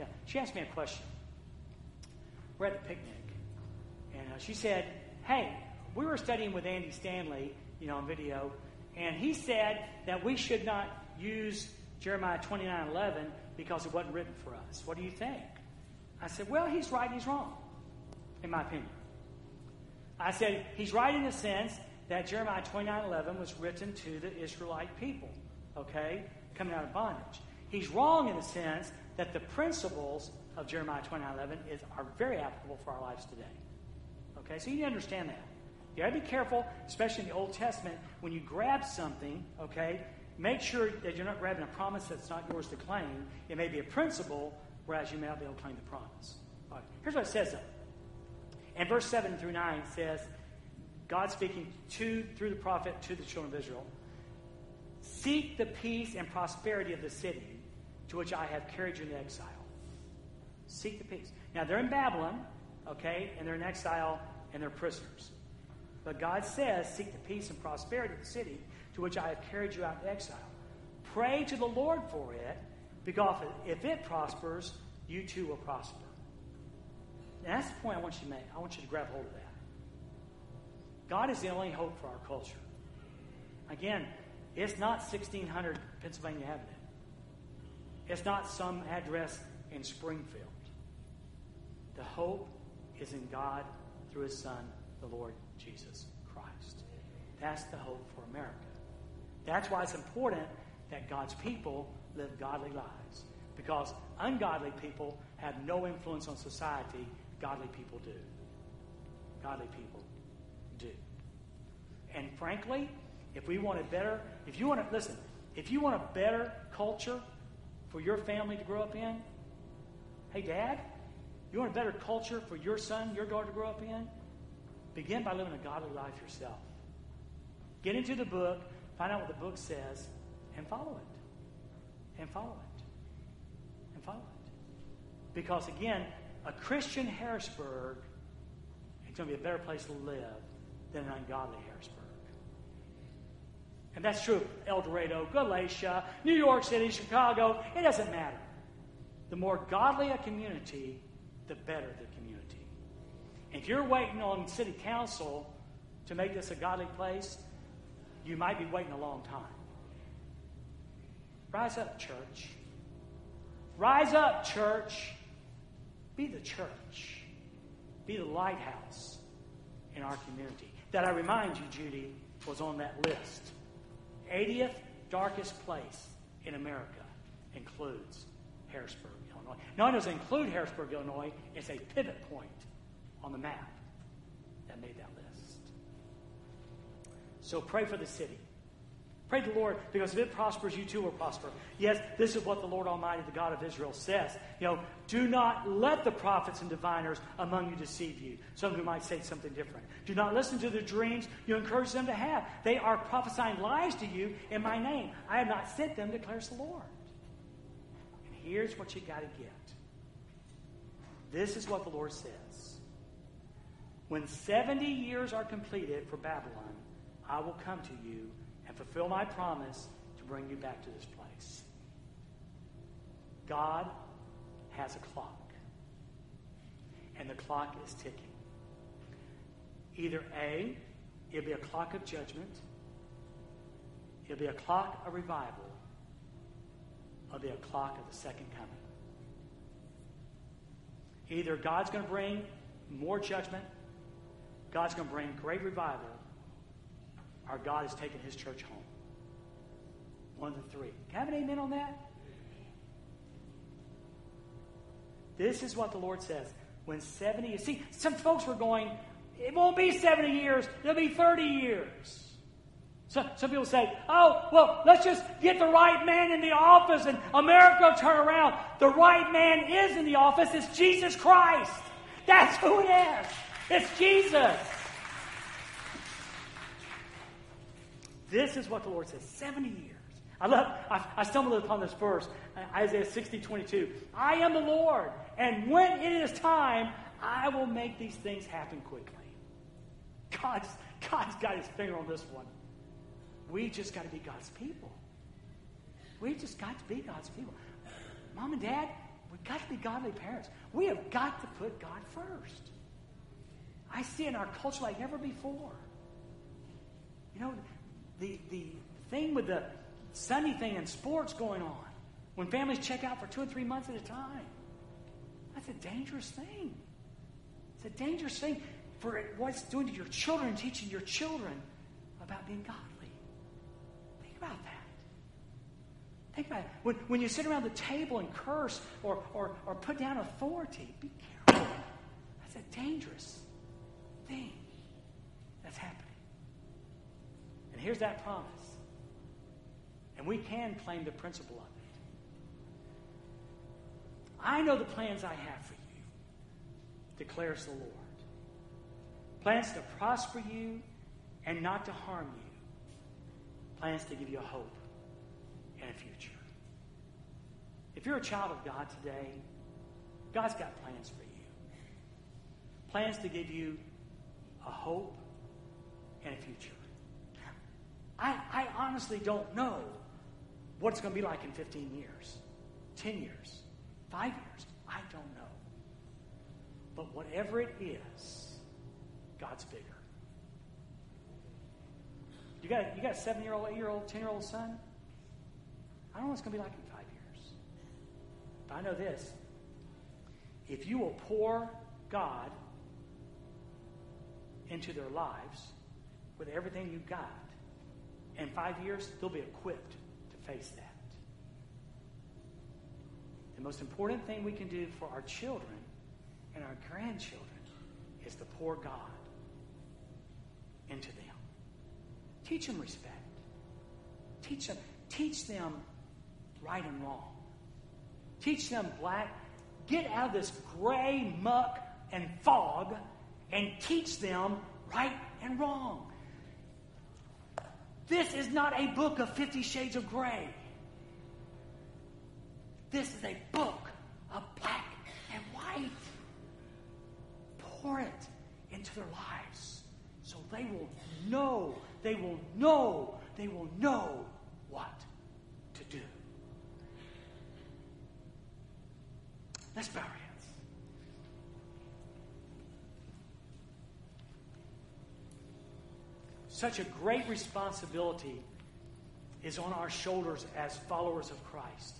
Yeah, she asked me a question. We're at the picnic, and uh, she said, Hey, we were studying with Andy Stanley, you know, on video, and he said that we should not use Jeremiah 29 11 because it wasn't written for us. What do you think? I said, Well, he's right, he's wrong, in my opinion. I said, He's right in the sense that Jeremiah 29 11 was written to the Israelite people, okay, coming out of bondage. He's wrong in the sense that the principles of Jeremiah 29 11 is, are very applicable for our lives today. Okay, so you need to understand that. You got to be careful, especially in the Old Testament, when you grab something, okay, make sure that you're not grabbing a promise that's not yours to claim. It may be a principle, whereas you may not be able to claim the promise. All right, here's what it says though. And verse 7 through 9 says, God speaking to through the prophet to the children of Israel. Seek the peace and prosperity of the city to which I have carried you into exile. Seek the peace. Now they're in Babylon, okay, and they're in exile and they're prisoners. But God says, Seek the peace and prosperity of the city to which I have carried you out in exile. Pray to the Lord for it, because if it prospers, you too will prosper. That's the point I want you to make. I want you to grab hold of that. God is the only hope for our culture. Again, it's not 1600 Pennsylvania Avenue. It's not some address in Springfield. The hope is in God through His Son, the Lord Jesus Christ. That's the hope for America. That's why it's important that God's people live godly lives. Because ungodly people have no influence on society, godly people do. Godly people do. And frankly, if we want a better, if you want to, listen, if you want a better culture for your family to grow up in, hey, dad, you want a better culture for your son, your daughter to grow up in? Begin by living a godly life yourself. Get into the book, find out what the book says, and follow it. And follow it. And follow it. Because again, a Christian Harrisburg is going to be a better place to live than an ungodly Harrisburg. And that's true of Eldorado, Galatia, New York City, Chicago. It doesn't matter. The more godly a community, the better the community. If you're waiting on city council to make this a godly place, you might be waiting a long time. Rise up, church. Rise up, church. Be the church. Be the lighthouse in our community. That I remind you, Judy, was on that list. 80th darkest place in America includes Harrisburg, Illinois. Not only does it include Harrisburg, Illinois, it's a pivot point on the map that made that. So pray for the city. Pray the Lord, because if it prospers, you too will prosper. Yes, this is what the Lord Almighty, the God of Israel, says. You know, do not let the prophets and diviners among you deceive you. Some of you might say something different. Do not listen to the dreams you encourage them to have. They are prophesying lies to you in my name. I have not sent them, declares the Lord. And here's what you got to get. This is what the Lord says. When 70 years are completed for Babylon, I will come to you and fulfill my promise to bring you back to this place. God has a clock, and the clock is ticking. Either A, it'll be a clock of judgment, it'll be a clock of revival, or it'll be a clock of the second coming. Either God's going to bring more judgment, God's going to bring great revival, our God has taken his church home. One of the three. Can I have an amen on that? This is what the Lord says. When 70 years. See, some folks were going, it won't be 70 years, it'll be 30 years. So, some people say, oh, well, let's just get the right man in the office and America will turn around. The right man is in the office. It's Jesus Christ. That's who it is. It's Jesus. This is what the Lord says 70 years. I love, I, I stumbled upon this verse, uh, Isaiah 60, 22. I am the Lord, and when it is time, I will make these things happen quickly. God's, God's got his finger on this one. We just got to be God's people. We just got to be God's people. Mom and dad, we've got to be godly parents. We have got to put God first. I see in our culture like never before. You know, the, the thing with the Sunday thing and sports going on when families check out for two or three months at a time. That's a dangerous thing. It's a dangerous thing for what it's doing to your children, teaching your children about being godly. Think about that. Think about it. When, when you sit around the table and curse or, or, or put down authority, be careful. That's a dangerous thing that's happening. And here's that promise. And we can claim the principle of it. I know the plans I have for you, declares the Lord. Plans to prosper you and not to harm you. Plans to give you a hope and a future. If you're a child of God today, God's got plans for you. Plans to give you a hope and a future. I, I honestly don't know what it's going to be like in 15 years, 10 years, 5 years. I don't know. But whatever it is, God's bigger. You got, you got a seven year old, eight year old, 10 year old son? I don't know what it's going to be like in five years. But I know this. If you will pour God into their lives with everything you've got, in five years, they'll be equipped to face that. The most important thing we can do for our children and our grandchildren is to pour God into them. Teach them respect. Teach them, teach them right and wrong. Teach them black. Get out of this gray muck and fog and teach them right and wrong. This is not a book of Fifty Shades of Gray. This is a book of black and white. Pour it into their lives so they will know, they will know, they will know what to do. Let's bow Such a great responsibility is on our shoulders as followers of Christ.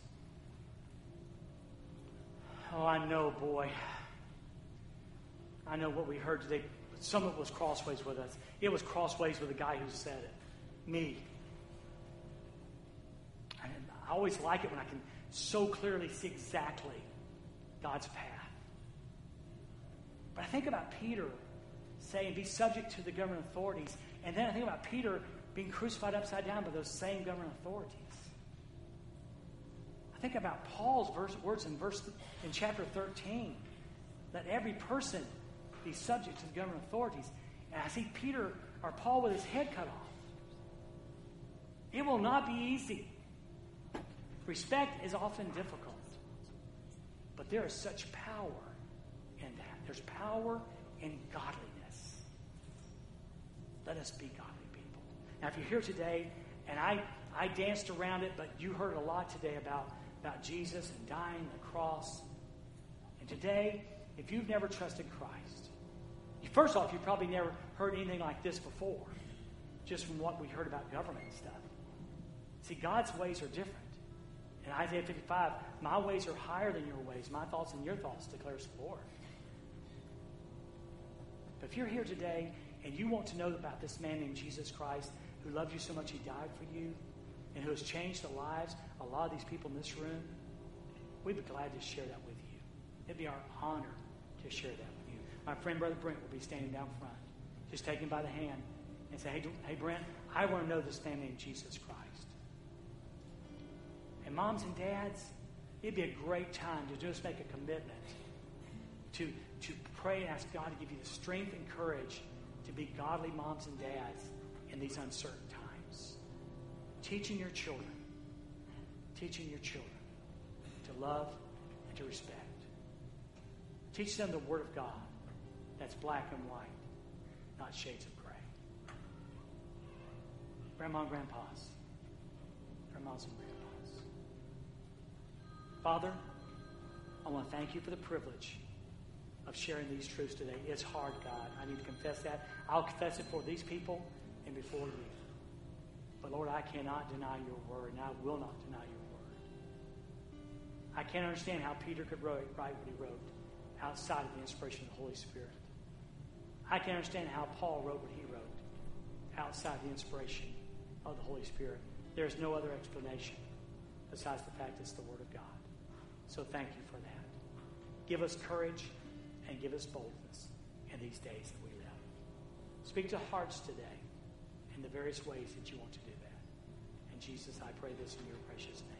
Oh, I know, boy. I know what we heard today, some of it was crossways with us. It was crossways with the guy who said it. Me. And I always like it when I can so clearly see exactly God's path. But I think about Peter saying, be subject to the government authorities. And then I think about Peter being crucified upside down by those same government authorities. I think about Paul's verse, words in verse in chapter 13. Let every person be subject to the government authorities. And I see Peter or Paul with his head cut off. It will not be easy. Respect is often difficult. But there is such power in that. There's power in godliness. Let us be godly people. Now, if you're here today, and I, I danced around it, but you heard a lot today about, about Jesus and dying the cross. And today, if you've never trusted Christ, first off, you've probably never heard anything like this before, just from what we heard about government and stuff. See, God's ways are different. In Isaiah 55, my ways are higher than your ways, my thoughts and your thoughts, declares the Lord. But if you're here today and you want to know about this man named Jesus Christ who loved you so much he died for you and who has changed the lives of a lot of these people in this room, we'd be glad to share that with you. It'd be our honor to share that with you. My friend, Brother Brent, will be standing down front. Just take him by the hand and say, hey, hey Brent, I want to know this man named Jesus Christ. And moms and dads, it'd be a great time to just make a commitment to, to pray and ask God to give you the strength and courage to be godly moms and dads in these uncertain times. Teaching your children, teaching your children to love and to respect. Teach them the Word of God that's black and white, not shades of gray. Grandma and grandpas, grandmas and grandpas. Father, I want to thank you for the privilege of sharing these truths today. It's hard, God. I need to confess that. I'll confess it for these people and before you. But Lord, I cannot deny your word, and I will not deny your word. I can't understand how Peter could write, write what he wrote outside of the inspiration of the Holy Spirit. I can't understand how Paul wrote what he wrote outside the inspiration of the Holy Spirit. There's no other explanation besides the fact it's the Word of God. So thank you for that. Give us courage and give us boldness in these days that we. Speak to hearts today in the various ways that you want to do that. And Jesus, I pray this in your precious name.